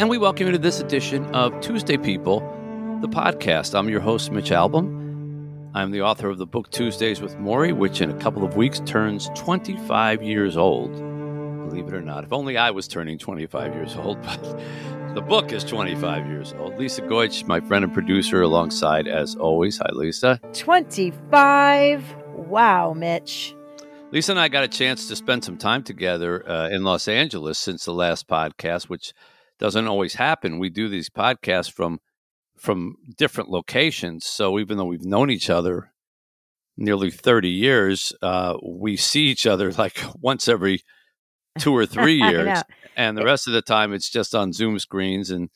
And we welcome you to this edition of Tuesday People, the podcast. I'm your host, Mitch Albom. I'm the author of the book Tuesdays with Morrie, which in a couple of weeks turns 25 years old. Believe it or not. If only I was turning 25 years old, but the book is 25 years old. Lisa Goich, my friend and producer, alongside as always. Hi, Lisa. 25. Wow, Mitch. Lisa and I got a chance to spend some time together uh, in Los Angeles since the last podcast, which doesn't always happen. We do these podcasts from from different locations, so even though we've known each other nearly thirty years, uh, we see each other like once every two or three years, and the rest of the time it's just on Zoom screens and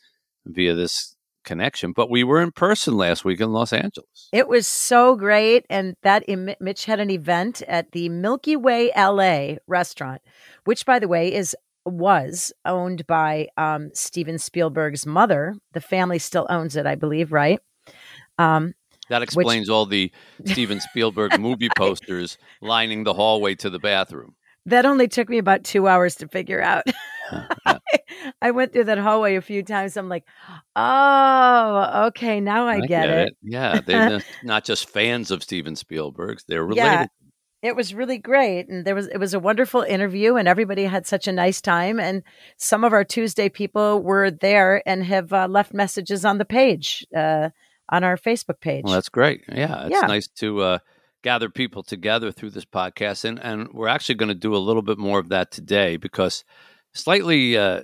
via this connection. But we were in person last week in Los Angeles. It was so great, and that Mitch had an event at the Milky Way LA restaurant, which, by the way, is was owned by um, Steven Spielberg's mother. The family still owns it, I believe, right? Um, that explains which, all the Steven Spielberg movie posters lining the hallway to the bathroom. That only took me about two hours to figure out. yeah. I went through that hallway a few times. I'm like, oh, okay, now I, I get, get it. it. Yeah, they're not just fans of Steven Spielberg's; they're related. Yeah, it was really great, and there was it was a wonderful interview, and everybody had such a nice time. And some of our Tuesday people were there and have uh, left messages on the page uh, on our Facebook page. Well, that's great. Yeah, it's yeah. nice to uh, gather people together through this podcast, and and we're actually going to do a little bit more of that today because slightly uh,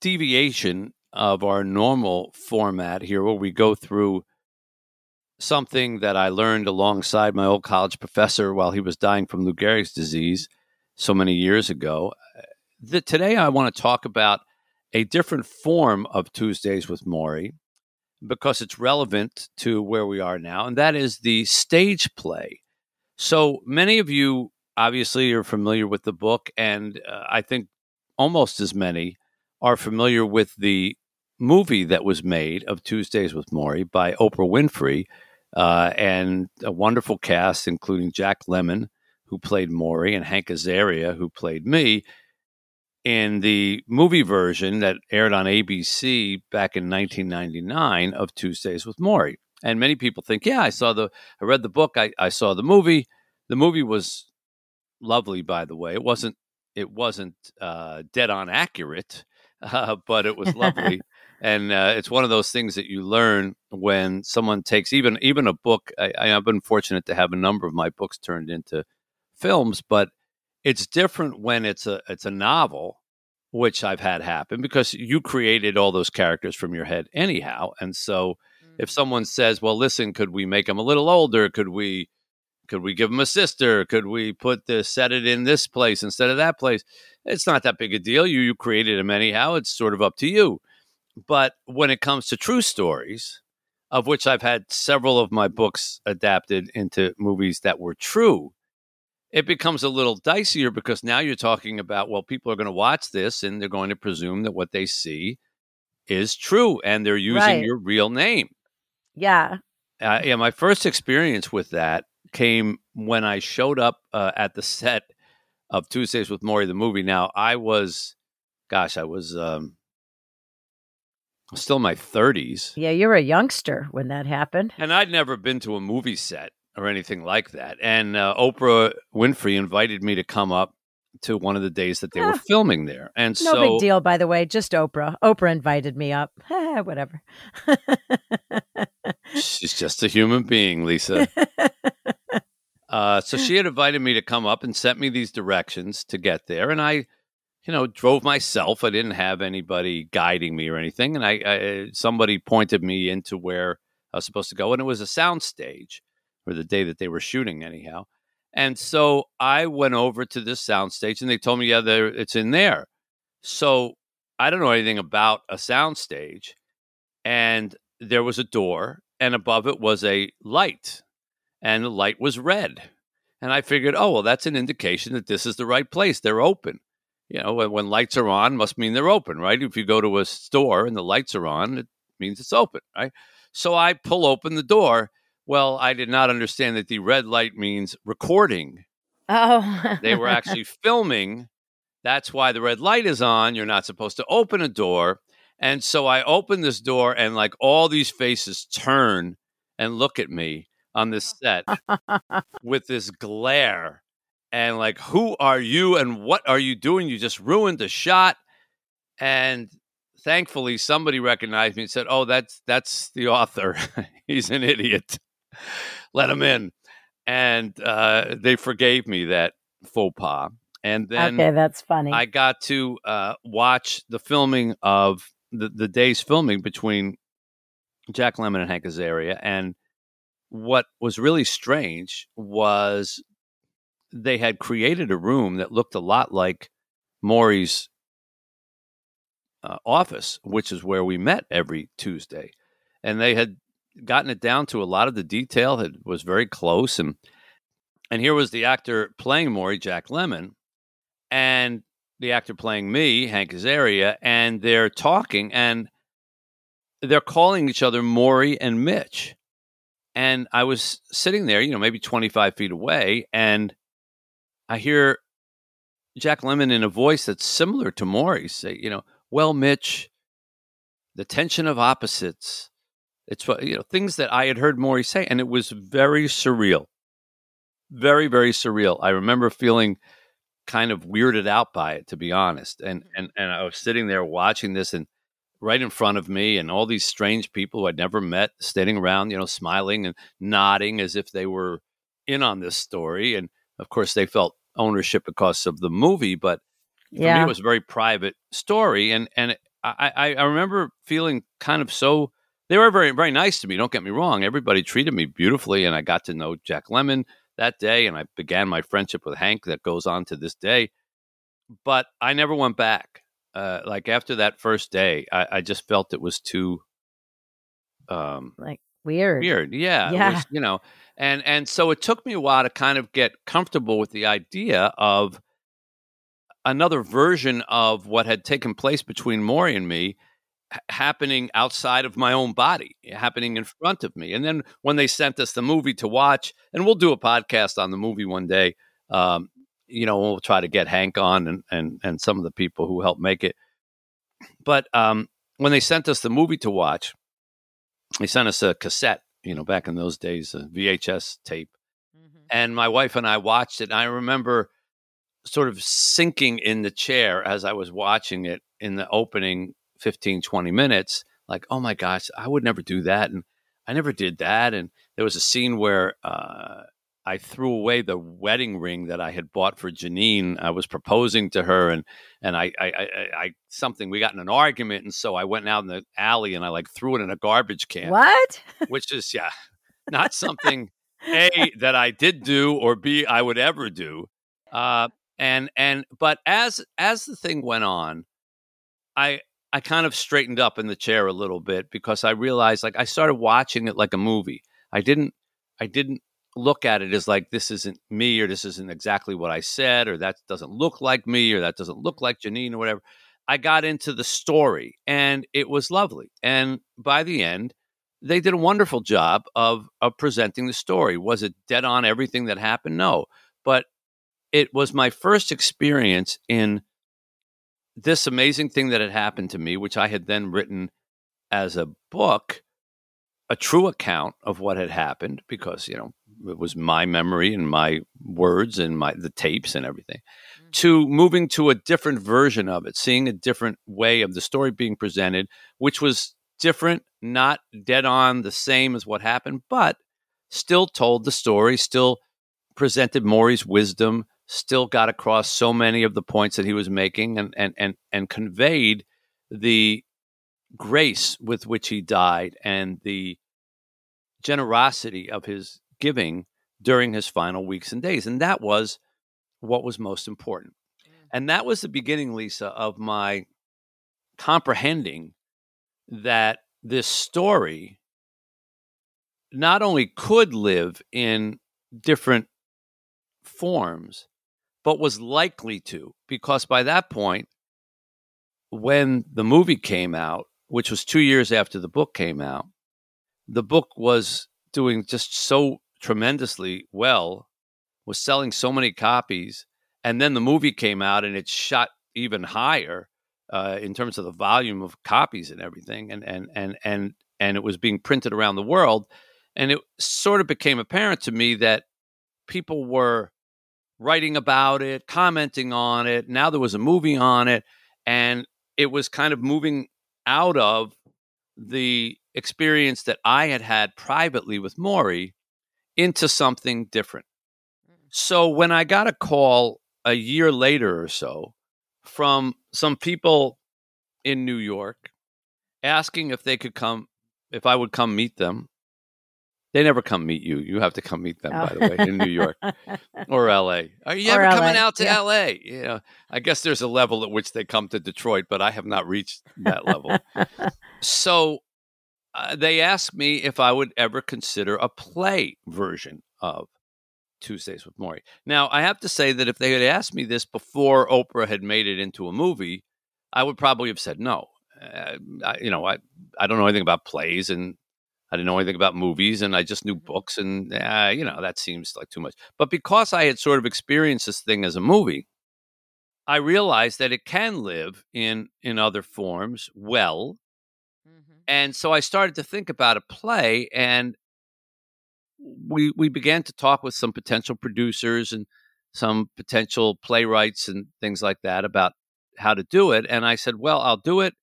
deviation of our normal format here, where we go through something that I learned alongside my old college professor while he was dying from Lou Gehrig's disease so many years ago. The, today, I want to talk about a different form of Tuesdays with Morrie because it's relevant to where we are now, and that is the stage play. So many of you obviously are familiar with the book, and uh, I think almost as many are familiar with the movie that was made of Tuesdays with Morrie by Oprah Winfrey, uh, and a wonderful cast, including Jack Lemmon, who played Morrie, and Hank Azaria, who played me. In the movie version that aired on ABC back in 1999 of Tuesdays with Morrie. And many people think, yeah, I saw the, I read the book, I, I saw the movie. The movie was lovely, by the way. It wasn't, it wasn't uh, dead on accurate, uh, but it was lovely. And uh, it's one of those things that you learn when someone takes even even a book. I, I've been fortunate to have a number of my books turned into films, but it's different when it's a it's a novel, which I've had happen because you created all those characters from your head anyhow, and so mm-hmm. if someone says, "Well, listen, could we make them a little older? Could we?" Could we give them a sister? Could we put the set it in this place instead of that place? It's not that big a deal. You you created them anyhow. It's sort of up to you. But when it comes to true stories, of which I've had several of my books adapted into movies that were true, it becomes a little dicier because now you're talking about, well, people are going to watch this and they're going to presume that what they see is true and they're using right. your real name. Yeah. Uh, yeah. My first experience with that came when I showed up uh, at the set of Tuesdays with Morrie, the movie. Now, I was, gosh, I was um, still in my 30s. Yeah, you were a youngster when that happened. And I'd never been to a movie set or anything like that. And uh, Oprah Winfrey invited me to come up to one of the days that they were filming there. And no so, big deal, by the way. Just Oprah. Oprah invited me up. Whatever. she's just a human being, Lisa. uh, so she had invited me to come up and sent me these directions to get there, and I you know, drove myself. I didn't have anybody guiding me or anything, and I, I somebody pointed me into where I was supposed to go, and it was a sound stage, or the day that they were shooting, anyhow. And so I went over to this sound stage, and they told me, yeah, it's in there. So I don't know anything about a sound stage, and there was a door, and above it was a light, and the light was red. And I figured, oh, well, that's an indication that this is the right place. They're open. You know, when, when lights are on, must mean they're open, right? If you go to a store and the lights are on, it means it's open, right? So I pull open the door. Well, I did not understand that the red light means recording. Oh. they were actually filming. That's why the red light is on. You're not supposed to open a door. And so I open this door, and like all these faces turn and look at me on this set with this glare and like who are you and what are you doing? You just ruined the shot. And thankfully somebody recognized me and said oh that's that's the author. He's an idiot. Let him in. And uh, they forgave me that faux pas. And then okay that's funny. I got to uh, watch the filming of the, the day's filming between jack lemmon and hank azaria. And what was really strange was they had created a room that looked a lot like Morrie's uh, office, which is where we met every Tuesday. And they had gotten it down to a lot of the detail that was very close. And and here was the actor playing Morrie, Jack Lemmon, and the actor playing me, Hank Azaria, and they're talking and they're calling each other Morrie and Mitch. And I was sitting there, you know, maybe 25 feet away, and I hear Jack Lemmon in a voice that's similar to Morrie's say, you know, well, Mitch, the tension of opposites. It's what, you know, things that I had heard Morrie say, and it was very surreal. Very, very surreal. I remember feeling kind of weirded out by it, to be honest. And mm-hmm. and and I was sitting there watching this, and right in front of me and all these strange people who I'd never met standing around, you know, smiling and nodding as if they were in on this story. And of course, they felt ownership because of the movie, but for yeah. me, it was a very private story. And, and I, I, I remember feeling kind of so, they were very, very nice to me. Don't get me wrong. Everybody treated me beautifully. And I got to know Jack Lemmon that day. And I began my friendship with Hank that goes on to this day. But I never went back uh, like after that first day, I, I, just felt it was too, um, like weird. Weird, yeah, yeah. Was, you know, and and so it took me a while to kind of get comfortable with the idea of another version of what had taken place between Morrie and me happening outside of my own body, happening in front of me. And then when they sent us the movie to watch, and we'll do a podcast on the movie one day. Um, you know, we'll try to get Hank on and and and some of the people who helped make it. But um, when they sent us the movie to watch, they sent us a cassette. You know, back in those days, a VHS tape, mm-hmm. and my wife and I watched it. And I remember sort of sinking in the chair as I was watching it in the opening 15, 20 minutes, like, oh my gosh, I would never do that. And I never did that. And there was a scene where uh, I threw away the wedding ring that I had bought for Janine. I was proposing to her, and and I, I, I, I, something we got in an argument, and so I went out in the alley and I like threw it in a garbage can. What? Which is yeah, not something a that I did do or b I would ever do. Uh, and and but as as the thing went on, I I kind of straightened up in the chair a little bit because I realized like I started watching it like a movie. I didn't I didn't look at it as like this isn't me or this isn't exactly what I said or that doesn't look like me or that doesn't look like Janine or whatever. I got into the story and it was lovely. And by the end, they did a wonderful job of of presenting the story. Was it dead on everything that happened? No. But it was my first experience in this amazing thing that had happened to me, which I had then written as a book, a true account of what had happened because, you know, it was my memory and my words and my the tapes and everything mm-hmm. to moving to a different version of it seeing a different way of the story being presented which was different not dead on the same as what happened but still told the story still presented Morrie's wisdom still got across so many of the points that he was making and and and, and conveyed the grace with which he died and the generosity of his giving during his final weeks and days. And that was what was most important. Mm. And that was the beginning, Lisa, of my comprehending that this story not only could live in different forms, but was likely to, because by that point, when the movie came out, which was two years after the book came out, the book was doing just so tremendously well, was selling so many copies. And then the movie came out and it shot even higher uh, in terms of the volume of copies and everything. And, and, and, and, and it was being printed around the world. And it sort of became apparent to me that people were writing about it, commenting on it. Now there was a movie on it. And it was kind of moving out of the experience that I had had privately with Morrie into something different. Mm. So when I got a call a year later or so from some people in New York asking if they could come, if I would come meet them. They never come meet you. You have to come meet them, oh. by the way, in New York or LA. Are you or ever LA. coming out to yeah. LA? You know, I guess there's a level at which they come to Detroit, but I have not reached that level. so uh, they asked me if I would ever consider a play version of Tuesdays with Morrie. Now, I have to say that if they had asked me this before Oprah had made it into a movie, I would probably have said no. Uh, I, you know, I I don't know anything about plays, and I didn't know anything about movies, and I just knew mm-hmm. books, and uh, you know that seems like too much. But because I had sort of experienced this thing as a movie, I realized that it can live in in other forms well and so I started to think about a play, and we we began to talk with some potential producers and some potential playwrights and things like that about how to do it. And I said, well, I'll do it,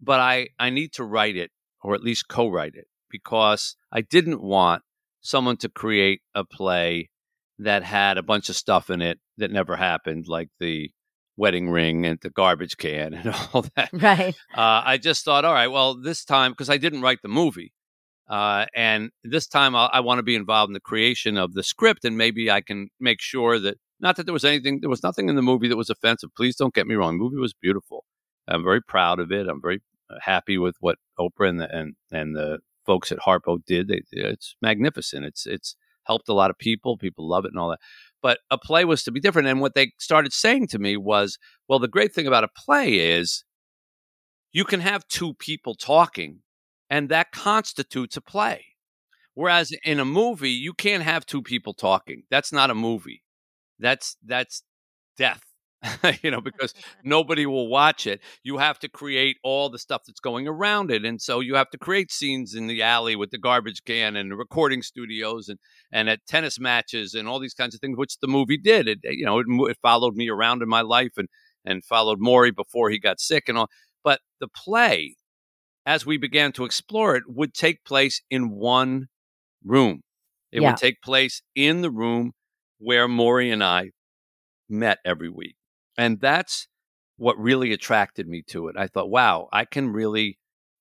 but I I need to write it or at least co-write it because I didn't want someone to create a play that had a bunch of stuff in it that never happened, like the wedding ring and the garbage can and all that. Right. Uh, I just thought, all right, well, this time, because I didn't write the movie, uh, and this time I'll, i want to be involved in the creation of the script, and maybe I can make sure that not that there was anything, there was nothing in the movie that was offensive. Please don't get me wrong. The movie was beautiful. I'm very proud of it. I'm very uh, happy with what Oprah and the, and and the folks at Harpo did. They, it's magnificent. It's it's helped a lot of people. People love it and all that but a play was to be different. And what they started saying to me was, well, the great thing about a play is you can have two people talking, and that constitutes a play. Whereas in a movie, you can't have two people talking. That's not a movie. That's that's death. you know, because nobody will watch it. You have to create all the stuff that's going around it. And so you have to create scenes in the alley with the garbage can and the recording studios and, and at tennis matches and all these kinds of things, which the movie did. It, you know, it, it followed me around in my life and, and followed Morrie before he got sick and all. But the play, as we began to explore it, would take place in one room. It yeah. would take place in the room where Morrie and I met every week. And that's what really attracted me to it. I thought, wow, I can really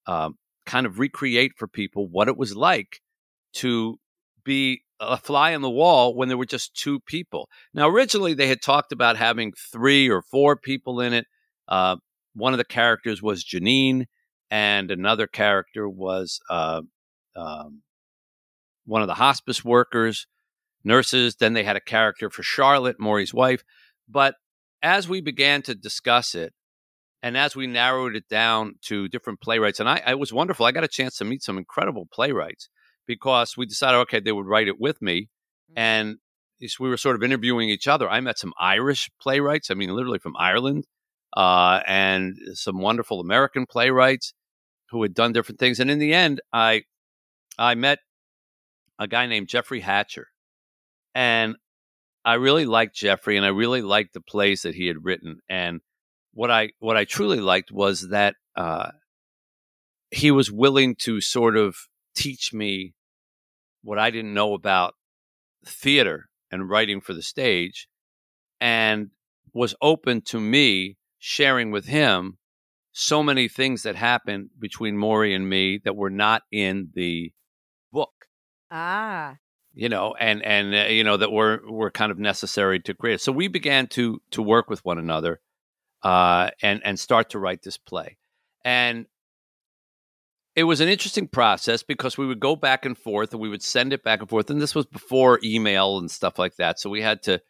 um, kind of recreate for people what it was like to be a fly on the wall when there were just two people. Now, originally they had talked about having three or four people in it. Uh, one of the characters was Janine, and another character was uh, um, one of the hospice workers, nurses. Then they had a character for Charlotte, Morrie's wife. But as we began to discuss it, and as we narrowed it down to different playwrights, and I, I was wonderful. I got a chance to meet some incredible playwrights because we decided, okay, they would write it with me, mm-hmm. and we were sort of interviewing each other. I met some Irish playwrights. I mean, literally from Ireland, uh, and some wonderful American playwrights who had done different things. And in the end, I I met a guy named Jeffrey Hatcher, and I really liked Jeffrey and I really liked the plays that he had written. And what I what I truly liked was that uh, he was willing to sort of teach me what I didn't know about theater and writing for the stage and was open to me sharing with him so many things that happened between Morrie and me that were not in the book. Ah. You know, and and uh, you know that were were kind of necessary to create. So we began to to work with one another, uh, and and start to write this play. And it was an interesting process because we would go back and forth and we would send it back and forth. And this was before email and stuff like that. So we had to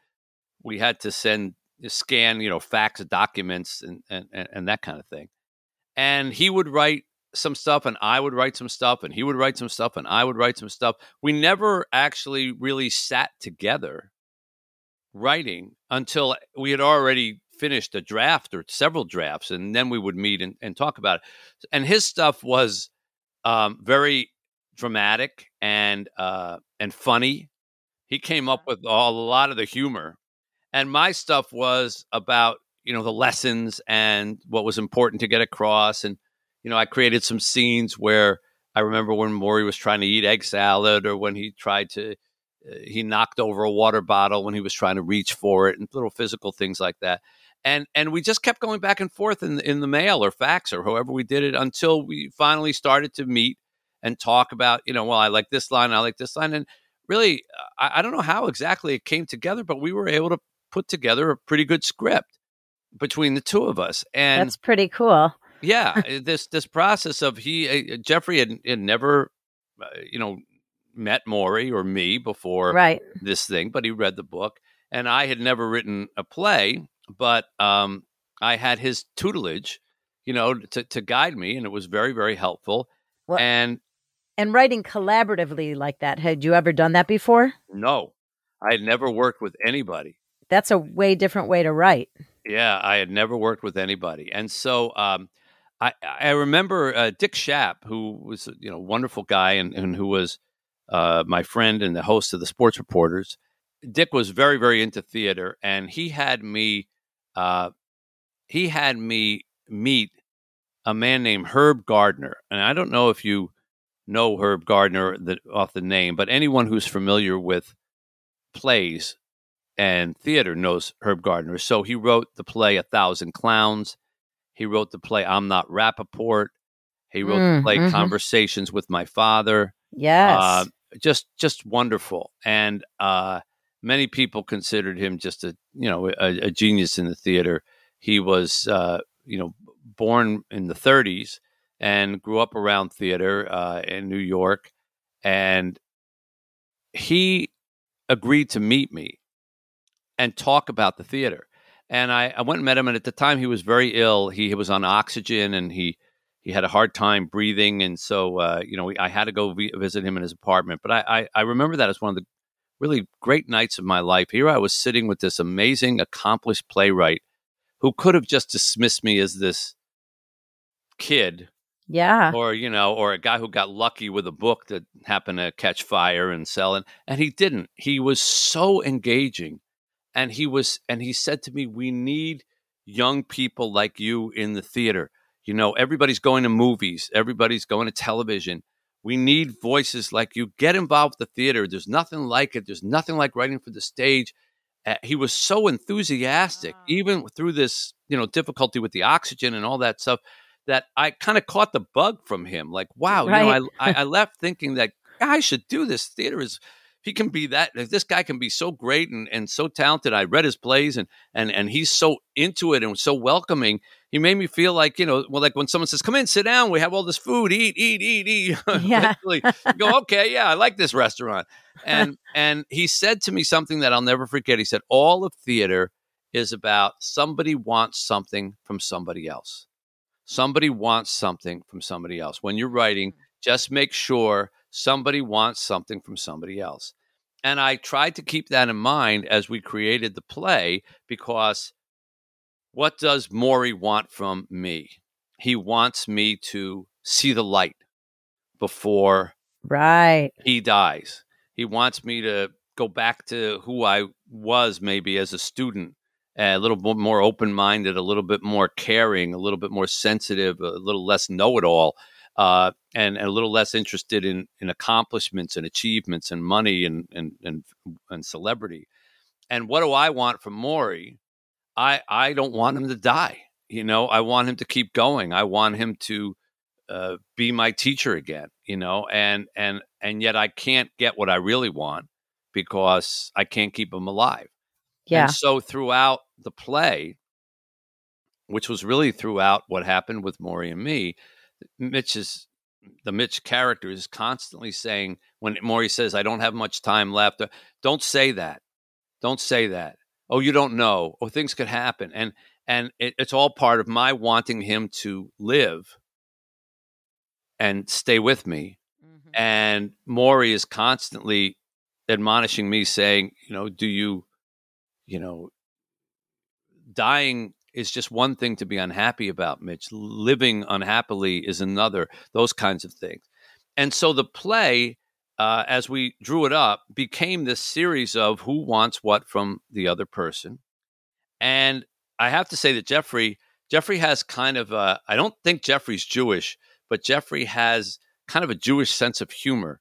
we had to send scan, you know, fax documents and, and, and that kind of thing. And he would write some stuff and I would write some stuff and he would write some stuff and I would write some stuff. We never actually really sat together writing until we had already finished a draft or several drafts and then we would meet and, and talk about it. And his stuff was um, very dramatic and uh, and funny. He came up with all, a lot of the humor and my stuff was about you know the lessons and what was important to get across and you know i created some scenes where i remember when morrie was trying to eat egg salad or when he tried to uh, he knocked over a water bottle when he was trying to reach for it and little physical things like that and and we just kept going back and forth in in the mail or fax or however we did it until we finally started to meet and talk about you know well i like this line i like this line and really I, I don't know how exactly it came together but we were able to put together a pretty good script between the two of us. And that's pretty cool. Yeah, eh, this this process of he uh, Jeffrey had, had never, uh, you know, met Morrie or me before right. this thing, but he read the book, and I had never written a play, but um, I had his tutelage, you know, to to guide me, and it was very very helpful. Well, and and writing collaboratively like that, had you ever done that before? No, I had never worked with anybody that's a way different way to write. Yeah, I had never worked with anybody, and so um, I I remember uh, Dick Schaap, who was you know wonderful guy and, and who was uh, my friend and the host of the Sports Reporters. Dick was very very into theater, and he had me uh, he had me meet a man named Herb Gardner, and I don't know if you know Herb Gardner the, off the name, but anyone who's familiar with plays and theater knows Herb Gardner. So he wrote the play A Thousand Clowns. He wrote the play I'm Not Rappaport. He wrote mm, the play mm-hmm. Conversations with My Father. Yes. Uh, just just wonderful. And uh, many people considered him just a you know a, a genius in the theater. He was uh, you know born in the 30s and grew up around theater uh, in New York, and he agreed to meet me and talk about the theater. And I, I went and met him, and at the time he was very ill. He, he was on oxygen, and he he had a hard time breathing, and so uh, you know I had to go vi- visit him in his apartment. But I, I, I remember that as one of the really great nights of my life. Here I was sitting with this amazing, accomplished playwright who could have just dismissed me as this kid yeah. Or, you know, or a guy who got lucky with a book that happened to catch fire and sell it. And he didn't. He was so engaging and he was and he said to me we need young people like you in the theater. You know everybody's going to movies. Everybody's going to television. We need voices like you. Get involved with the theater. There's nothing like it. There's nothing like writing for the stage. Uh, he was so enthusiastic wow. even through this you know difficulty with the oxygen and all that stuff that i kind of caught the bug from him. Like wow right. you know I, I left thinking that i should do this. Theater is he can be that this guy can be so great and, and so talented i read his plays and and and he's so into it and so welcoming he made me feel like you know well like when someone says come in sit down we have all this food eat eat eat eat yeah. go okay yeah i like this restaurant. And and he said to me something that i'll never forget. He said all of theater is about somebody wants something from somebody else. Somebody wants something from somebody else. When you're writing mm. just make sure somebody wants something from somebody else. And I tried to keep that in mind as we created the play because what does Morrie want from me? He wants me to see the light before right he dies. He wants me to go back to who I was maybe as a student, a little bit more open minded, a little bit more caring, a little bit more sensitive, a little less know it all, uh, and, and, a little less interested in, in accomplishments and achievements and money and, and, and, and celebrity. and what do I want from Morrie? I I don't want him to die. You know, I want him to keep going. I want him to uh, be my teacher again. You know, and and and yet I can't get what I really want because I can't keep him alive. Yeah. And so throughout the play, which was really throughout what happened with Morrie and me, Mitch is the Mitch character is constantly saying when Morrie says, "I don't have much time left," uh, don't say that. Don't say that. Oh, you don't know. Oh, things could happen, and and it, it's all part of my wanting him to live and stay with me. Mm-hmm. And Morrie is constantly admonishing me, saying, "You know, do you, you know, dying is just one thing to be unhappy about, Mitch. Living unhappily is another, those kinds of things. And so the play, uh, as we drew it up, became this series of who wants what from the other person. And I have to say that Jeffrey, Jeffrey has kind of a, I don't think Jeffrey's Jewish, but Jeffrey has kind of a Jewish sense of humor.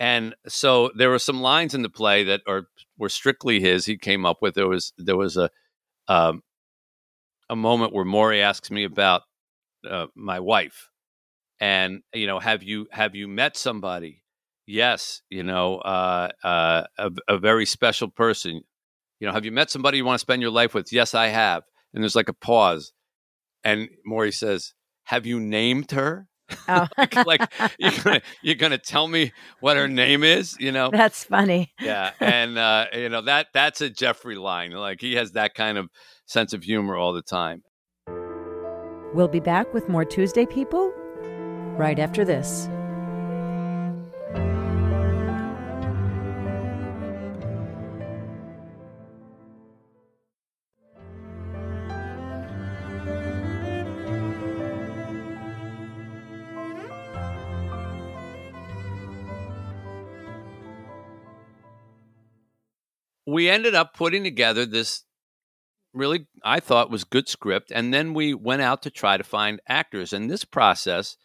And so there were some lines in the play that are were strictly his. He came up with. There was there was a um, a moment where Morrie asks me about uh, my wife, and you know, have you have you met somebody? Yes, you know, uh, uh, a, a very special person. You know, have you met somebody you want to spend your life with? Yes, I have. And there's like a pause, and Morrie says, "Have you named her?" Oh. like, like you're gonna you're gonna tell me what her name is, you know? That's funny. yeah, and uh, you know that that's a Jeffrey line. Like he has that kind of sense of humor all the time. We'll be back with more Tuesday People right after this. We ended up putting together this really I thought was good script, and then we went out to try to find actors. And this process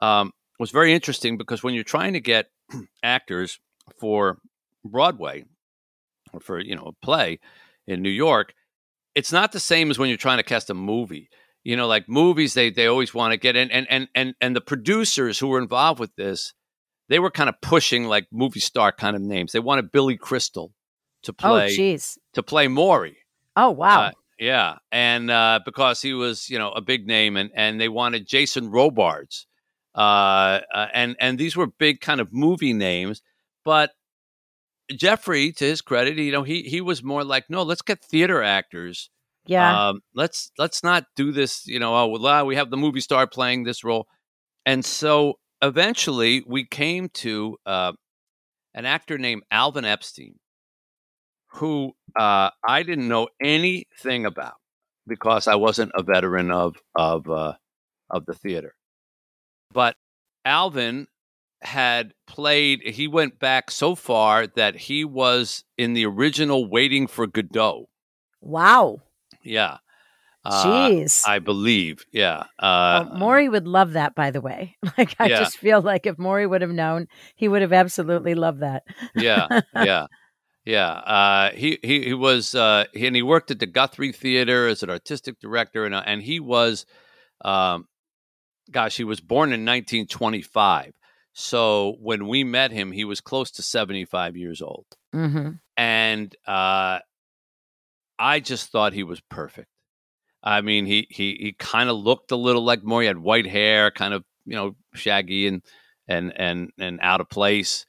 um, was very interesting because when you're trying to get actors for Broadway or for you know a play in New York, it's not the same as when you're trying to cast a movie. You know, like movies, they they always want to get in, and and and and the producers who were involved with this, they were kind of pushing like movie star kind of names. They wanted Billy Crystal to oh, play oh, to play Morrie. Oh wow. Uh, yeah, and uh, because he was, you know, a big name, and and they wanted Jason Robards, uh, uh, and and these were big kind of movie names, but Jeffrey, to his credit, you know, he he was more like, no, let's get theater actors. Yeah. Um, let's let's not do this. You know, oh, well, we have the movie star playing this role, and so eventually we came to uh, an actor named Alvin Epstein, who uh, I didn't know anything about because I wasn't a veteran of of uh, of the theater. But Alvin had played. He went back so far that he was in the original Waiting for Godot. Wow. Yeah. Uh, Jeez. I believe. Yeah. Uh, well, Morrie would love that, by the way. Like, I yeah. just feel like if Morrie would have known, he would have absolutely loved that. yeah. Yeah. Yeah, uh, he, he he was uh, he, and he worked at the Guthrie Theater as an artistic director, and uh, and he was, um, gosh, he was born in 1925. So when we met him, he was close to 75 years old, mm-hmm. and uh, I just thought he was perfect. I mean, he he he kind of looked a little like Morrie. He had white hair, kind of you know shaggy and and and and out of place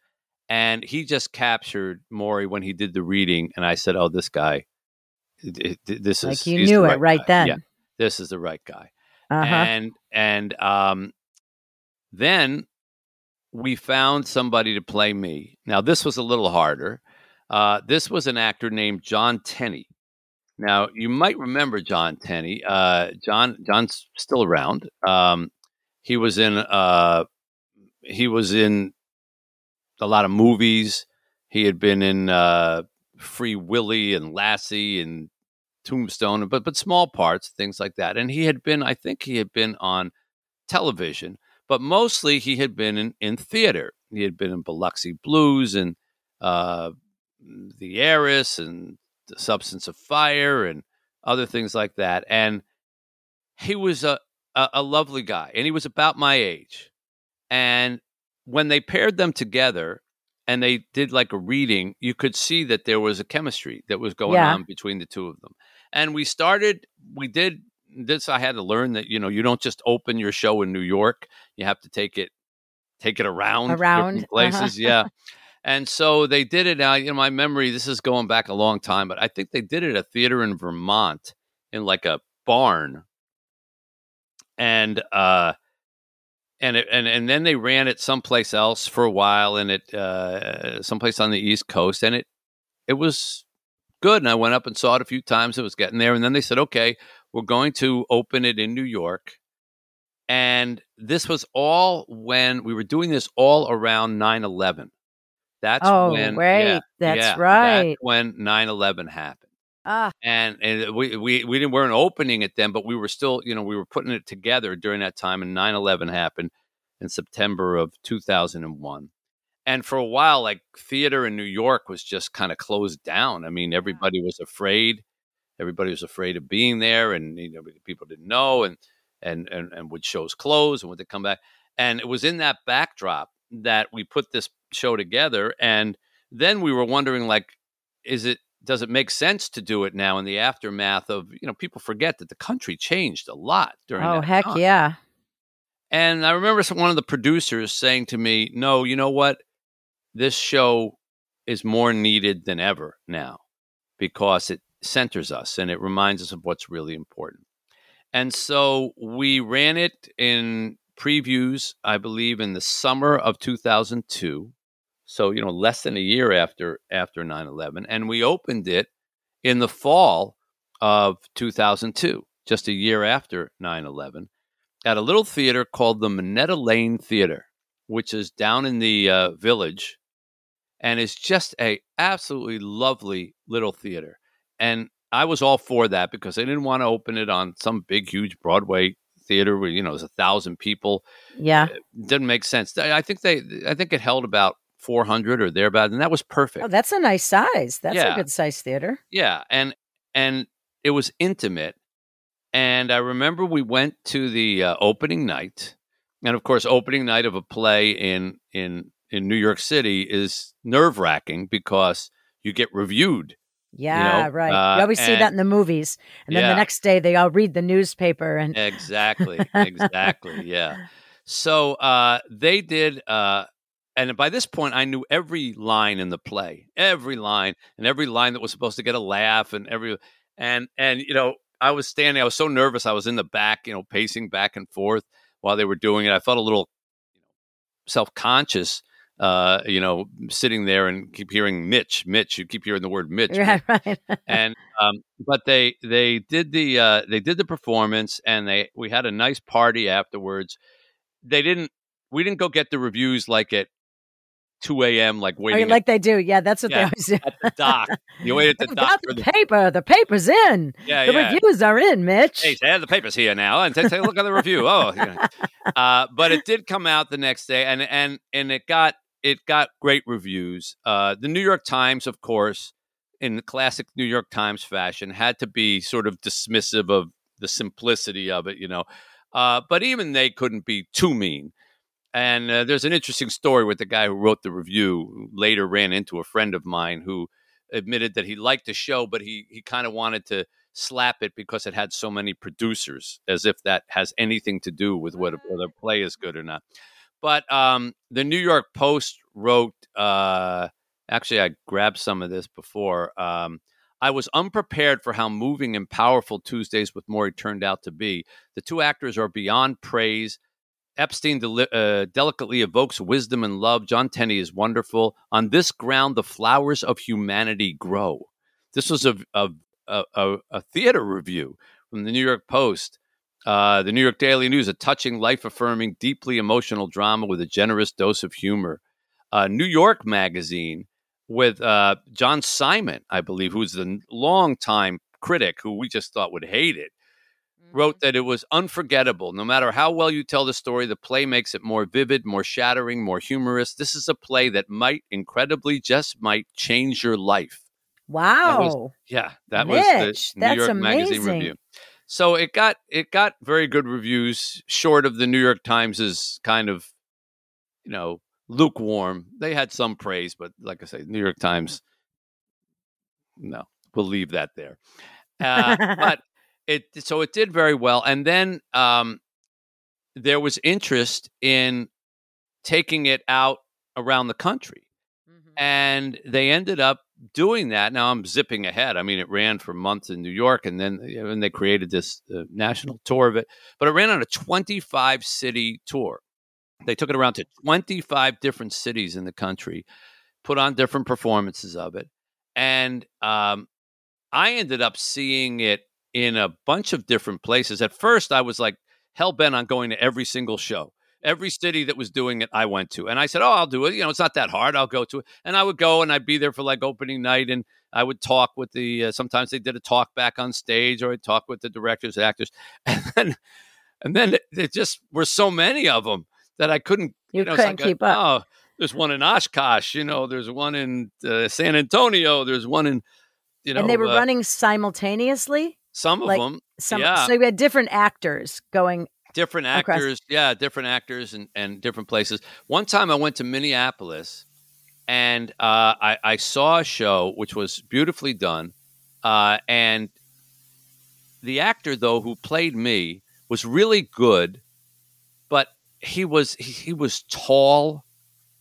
and he just captured Morrie when he did the reading, and I said, "Oh, this guy, this like is you knew right it right guy. then. Yeah, this is the right guy." Uh-huh. And and um, then we found somebody to play me. Now this was a little harder. Uh, this was an actor named John Tenney. Now you might remember John Tenney. Uh, John John's still around. Um, he was in uh, he was in a lot of movies. He had been in uh, Free Willy and Lassie and Tombstone, but but small parts, things like that. And he had been, I think, he had been on television, but mostly he had been in, in theater. He had been in Biloxi Blues and uh, The Heiress and The Substance of Fire and other things like that. And he was a, a, a lovely guy, and he was about my age. And when they paired them together and they did like a reading, you could see that there was a chemistry that was going Yeah. on between the two of them. And we started, we did this. I had to learn that you know you don't just open your show in New York; you have to take it, take it around, Around, different places. Yeah. And so they did it. You know, my memory. This is going back a long time, but I think they did it at a theater in Vermont in like a barn, and uh, and it, and and then they ran it someplace else for a while, and it uh, someplace on the East Coast, and it it was good. And I went up and saw it a few times. It was getting there, and then they said, "Okay, we're going to open it in New York." And this was all when we were doing this all around 9 11. That's Oh, when. right. yeah, That's yeah, right. when 9 11 happened Ah, and and we we we didn't weren't opening it then, but we were still you know we were putting it together during that time. And 9-11 happened in September of two thousand and one, and for a while, like theater in New York was just kind of closed down. I mean, everybody was afraid. Everybody was afraid of being there, and you know people didn't know, and and and and would shows close, and would they come back? And it was in that backdrop that we put this show together, and then we were wondering like, is it does it make sense to do it now in the aftermath of you know people forget that the country changed a lot during oh heck time. yeah. and i remember some, one of the producers saying to me no you know what this show is more needed than ever now because it centers us and it reminds us of what's really important and so we ran it in previews i believe in the summer of 2002 so you know less than a year after after 9-11 and we opened it in the fall of 2002 just a year after 9-11 at a little theater called the Minetta Lane Theater, which is down in the uh, village, and is just a absolutely lovely little theater. And I was all for that because I didn't want to open it on some big, huge Broadway theater where you know there's a thousand people. Yeah. It didn't make sense. I think they, I think it held about 400 or thereabout, and that was perfect. Oh, that's a nice size. That's Yeah. a good size theater. Yeah, and and it was intimate. And I remember we went to the uh, opening night, and of course, opening night of a play in in in New York City is nerve wracking because you get reviewed. Yeah, right. uh, you always see that in the movies. And then Yeah. the next day they all read the newspaper and Exactly, exactly. Yeah. So uh, they did. Uh, and by this point, I knew every line in the play, every line, and every line that was supposed to get a laugh, and every and and you know, I was standing. I was so nervous. I was in the back, you know, pacing back and forth while they were doing it. I felt a little self conscious. Uh, you know, sitting there and keep hearing Mitch, Mitch. You keep hearing the word Mitch, right, right. and um, but they they did the uh, they did the performance and they we had a nice party afterwards. They didn't we didn't go get the reviews like at two a.m. like waiting like they do. Yeah, that's what Yeah. they always do. at, at the dock. You wait at the dock for the the paper. The paper's in. yeah the yeah. reviews are in, Mitch. Hey, Dad, the paper's here now, and take, take a look at the review. Oh, yeah. uh, but it did come out the next day, and and and it got it got great reviews. Uh, the New York Times, of course, in the classic New York Times fashion, had to be sort of dismissive of the simplicity of it, you know. Uh, but even they couldn't be too mean. And uh, there's an interesting story with the guy who wrote the review. Who later ran into a friend of mine who admitted that he liked the show, but he he kind of wanted to slap it because it had so many producers, as if that has anything to do with whether, whether a play is good or not. But um, the New York Post wrote. Uh, actually, I grabbed some of this before. Um, I was unprepared for how moving and powerful Tuesdays with Morrie turned out to be. The two actors are beyond praise. Epstein deli- uh, delicately evokes wisdom and love. John Tenney is wonderful. On this ground, the flowers of humanity grow. This was a a, a, a, theater review from the New York Post. Uh, the New York Daily News, a touching, life affirming, deeply emotional drama with a generous dose of humor. Uh, New York Magazine with uh, John Simon, I believe, who's the longtime critic who we just thought would hate it, wrote that it was unforgettable. No matter how well you tell the story, the play makes it more vivid, more shattering, more humorous. This is a play that might, incredibly, just might change your life. Wow. That was- yeah, that was the New York Magazine review. So it got it got very good reviews, short of the New York Times's kind of, you know, lukewarm. They had some praise, but like I say, New York Times, no, we'll leave that there. Uh, but it so it did very well, and then um, there was interest in taking it out around the country Mhm. and they ended up doing that. Now I'm zipping ahead. I mean, it ran for months in New York, and then and they created this uh, national tour of it. But it ran on a 25 city tour. They took it around to 25 different cities in the country, put on different performances of it, and um, I ended up seeing it in a bunch of different places. At first, I was like hell bent on going to every single show. Every city that was doing it, I went to. And I said, Oh, I'll do it. You know, it's not that hard. I'll go to it. And I would go and I'd be there for like opening night and I would talk with the, uh, sometimes they did a talk back on stage or I'd talk with the directors, actors. And then, and then there just were so many of them that I couldn't, You know, couldn't like a- keep up. Oh, there's one in Oshkosh, you know, there's one in uh, San Antonio, there's one in, you know, and they were uh, running simultaneously. Some of like, them, Some, Yeah. So you had different actors going. different Across- actors yeah different actors and, and different places one time i went to minneapolis and uh, I, I saw a show which was beautifully done uh, and the actor though who played me was really good but he was he, he was tall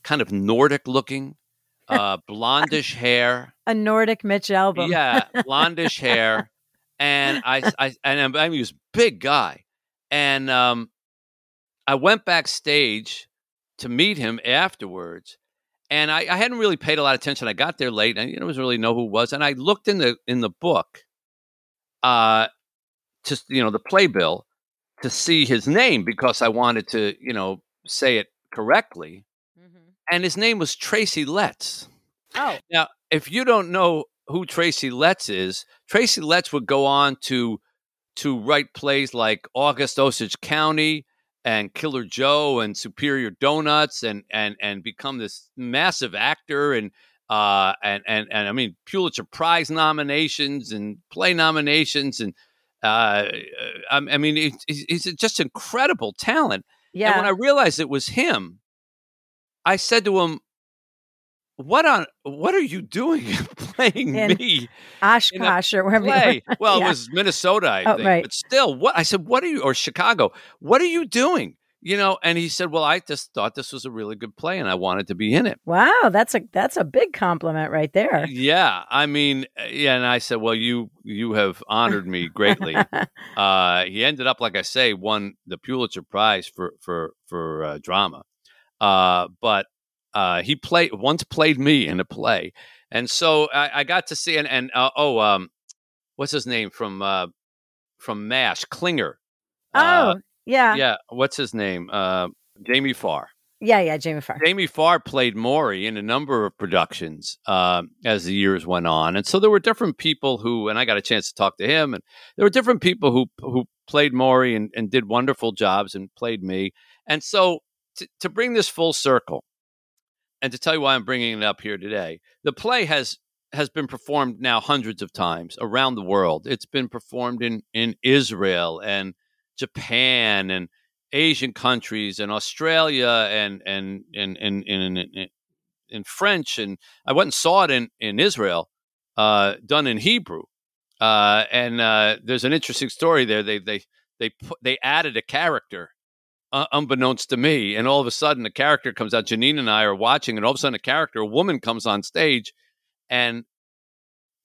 kind of nordic looking uh, blondish hair A Nordic Mitch Albom. yeah, blondish hair, and I, I, and I mean, he was a big guy, and um, I went backstage to meet him afterwards, and I, I hadn't really paid a lot of attention. I got there late, and I didn't really know who was, and I looked in the in the book, uh, just you know the playbill to see his name because I wanted to you know say it correctly, Mhm. and his name was Tracy Letts. Oh, Now, if you don't know who Tracy Letts is, Tracy Letts would go on to to write plays like August Osage County and Killer Joe and Superior Donuts and and and become this massive actor and uh and and and I mean Pulitzer Prize nominations and play nominations and uh I, I mean it, just incredible talent. yeah. And when I realized it was him, I said to him, "What on? What are you doing playing In me Oshkosh or wherever you play?" Well, Yeah. it was Minnesota, I Oh, think, right. but still, what I said, "What are you?" or Chicago, "What are you doing?" You know, and he said, "Well, I just thought this was a really good play, and I wanted to be in it." Wow, that's a that's a big compliment right there. Yeah, I mean, uh, yeah, and I said, "Well, you you have honored me greatly." uh, he ended up, like I say, won the Pulitzer Prize for for for uh, drama. Uh, but uh, he played once played me in a play, and so I, I got to see and and uh, oh, um, what's his name from uh, from M*A*S*H Klinger? oh, Uh, yeah. yeah, yeah, what's his name? Uh, Jamie Farr. yeah, yeah, Jamie Farr. Jamie Farr played Morrie in a number of productions uh, as the years went on, and so there were different people who, and I got a chance to talk to him, and there were different people who who played Morrie and, and did wonderful jobs and played me, and so to, to bring this full circle, and to tell you why I'm bringing it up here today, the play has has been performed now hundreds of times around the world. It's been performed in in Israel and Japan and Asian countries and Australia and and and and in, in, French and I went and saw it in in Israel, uh, done in Hebrew, uh, and uh, there's an interesting story there. They they they put, they added a character. Uh, unbeknownst to me, and all of a sudden, a character comes out. Janine and I are watching, and all of a sudden, a character, a woman, comes on stage, and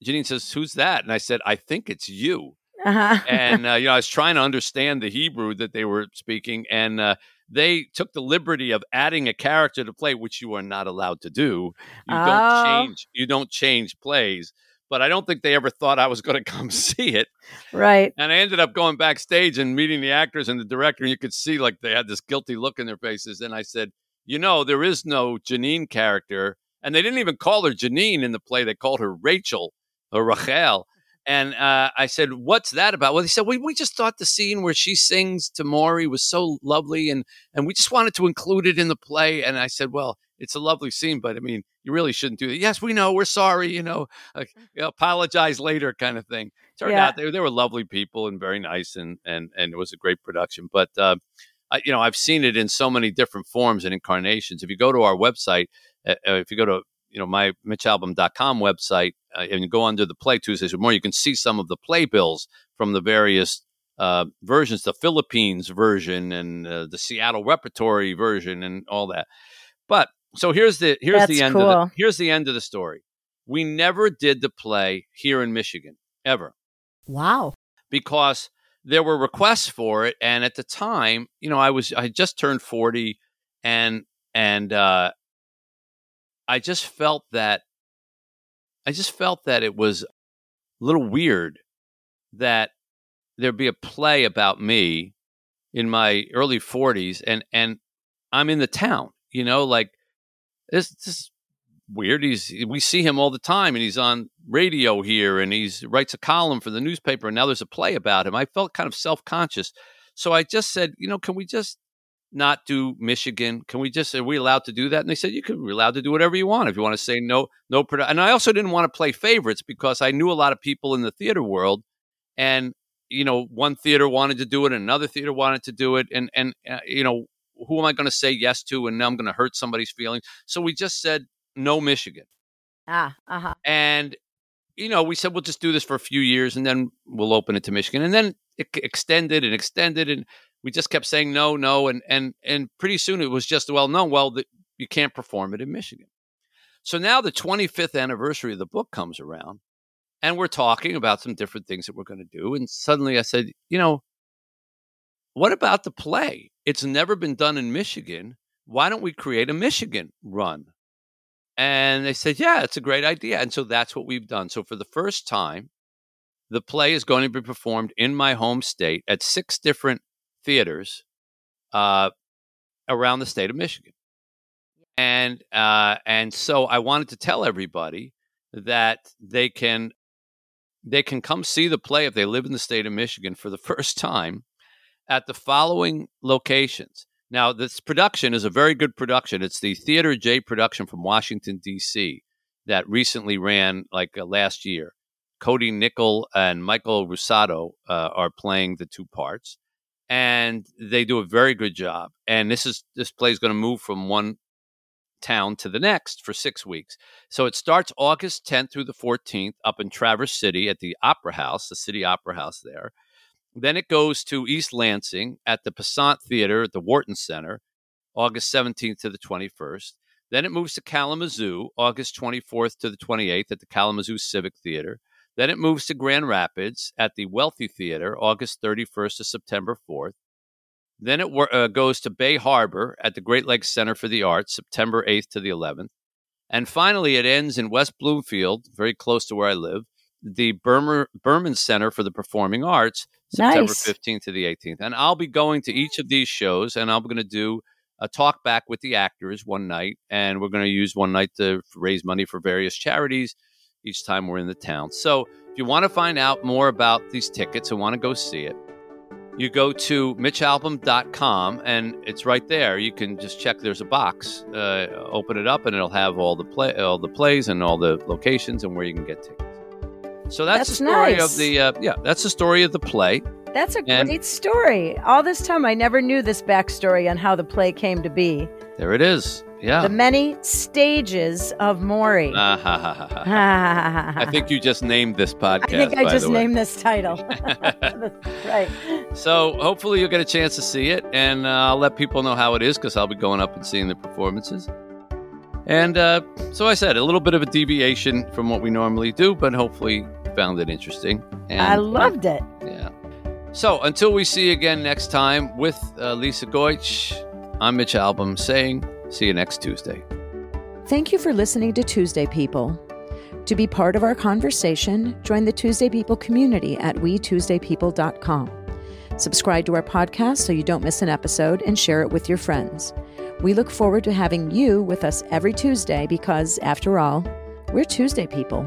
Janine says, "Who's that?" And I said, "I think it's you." Uh-huh. and uh, you know, I was trying to understand the Hebrew that they were speaking, and uh, they took the liberty of adding a character to play, which you are not allowed to do. You Oh. don't change. You don't change plays. But I don't think they ever thought I was going to come see it. right. And I ended up going backstage and meeting the actors and the director, and you could see like they had this guilty look in their faces. And I said, "You know, there is no Janine character, and they didn't even call her Janine in the play. They called her Rachel or Rachel." And uh, I said, "What's that about?" Well, they said, "We we just thought the scene where she sings to Morrie was so lovely, and and we just wanted to include it in the play." And I said, "Well, it's a lovely scene, but I mean, you really shouldn't do that. Yes, we know. We're sorry. You know, like, you know apologize later, kind of thing. Turned yeah. out they, they were lovely people and very nice, and and and it was a great production. But uh, I, you know, I've seen it in so many different forms and incarnations. If you go to our website, uh, uh if you go to you know my mitchalbom.com website uh, and you go under the play Tuesdays or more, you can see some of the playbills from the various uh, versions, the Philippines version and uh, the Seattle repertory version and all that. But so here's the here's That's the end cool. of the, here's the end of the story. We never did the play here in Michigan ever. Wow. Because there were requests for it and at the time, you know, I was I just turned 40 and and uh I just felt that I just felt that it was a little weird that there'd be a play about me in my early 40s and and I'm in the town, you know, like this this weird. He's we see him all the time and he's on radio here and he's writes a column for the newspaper and now there's a play about him. I felt kind of self-conscious. So I just said, you know, can we just not do Michigan? Can we just are we allowed to do that? And they said you can be allowed to do whatever you want if you want to say no no produ-. and I also didn't want to play favorites because I knew a lot of people in the theater world and you know one theater wanted to do it another theater wanted to do it and and uh, you know who am I going to say yes to and now I'm going to hurt somebody's feelings so we just said no Michigan ah uh-huh and you know we said we'll just do this for a few years and then we'll open it to Michigan and then it extended and extended and we just kept saying no no and and and pretty soon it was just well no well the, you can't perform it in Michigan so now the 25th anniversary of the book comes around and we're talking about some different things that we're going to do. And suddenly I said, you know, what about the play? It's never been done in Michigan. Why don't we create a Michigan run? And they said, yeah, it's a great idea. And so that's what we've done. So for the first time, the play is going to be performed in my home state at six different theaters uh, around the state of Michigan. And uh, and so I wanted to tell everybody that they can they can come see the play if they live in the state of Michigan for the first time at the following locations. Now, this production is a very good production. It's the Theater J production from Washington, D.C., that recently ran like uh, last year. Cody Nickell and Michael Russotto uh, are playing the two parts, and they do a very good job. And this is this play is going to move from one town to the next for six weeks. So it starts August 10th through the 14th up in Traverse City at the Opera House, the City Opera House there. Then it goes to East Lansing at the Pasant Theater at the Wharton Center, August 17th to the 21st. Then it moves to Kalamazoo, August 24th to the 28th at the Kalamazoo Civic Theater. Then it moves to Grand Rapids at the Wealthy Theater, August 31st to September 4th. Then it uh, goes to Bay Harbor at the Great Lakes Center for the Arts, September 8th to the 11th. And finally, it ends in West Bloomfield, very close to where I live, the Burmer, Berman Center for the Performing Arts, September nice. 15th to the 18th. And I'll be going to each of these shows and I'm going to do a talk back with the actors one night. And we're going to use one night to raise money for various charities each time we're in the town. So if you want to find out more about these tickets and want to go see it, you go to mitchalbom.com and it's right there. You can just check there's a box, uh, open it up, and it'll have all the play, all the plays, and all the locations and where you can get tickets. So that's, that's the story nice. of the uh, yeah. That's the story of the play. That's a and great story. All this time, I never knew this backstory on how the play came to be. There it is. Yeah. The many stages of Morrie. I think you just named this podcast. I think I just named this title. right. So hopefully you'll get a chance to see it, and uh, I'll let people know how it is because I'll be going up and seeing the performances. And uh, so I said a little bit of a deviation from what we normally do, but hopefully found it interesting. And, I loved it. Yeah. So until we see you again next time with uh, Lisa Goich, I'm Mitch Albom saying See you next Tuesday. Thank you for listening to Tuesday People. To be part of our conversation, join the Tuesday People community at wetuesdaypeople.com. Subscribe to our podcast so you don't miss an episode and share it with your friends. We look forward to having you with us every Tuesday because, after all, we're Tuesday people.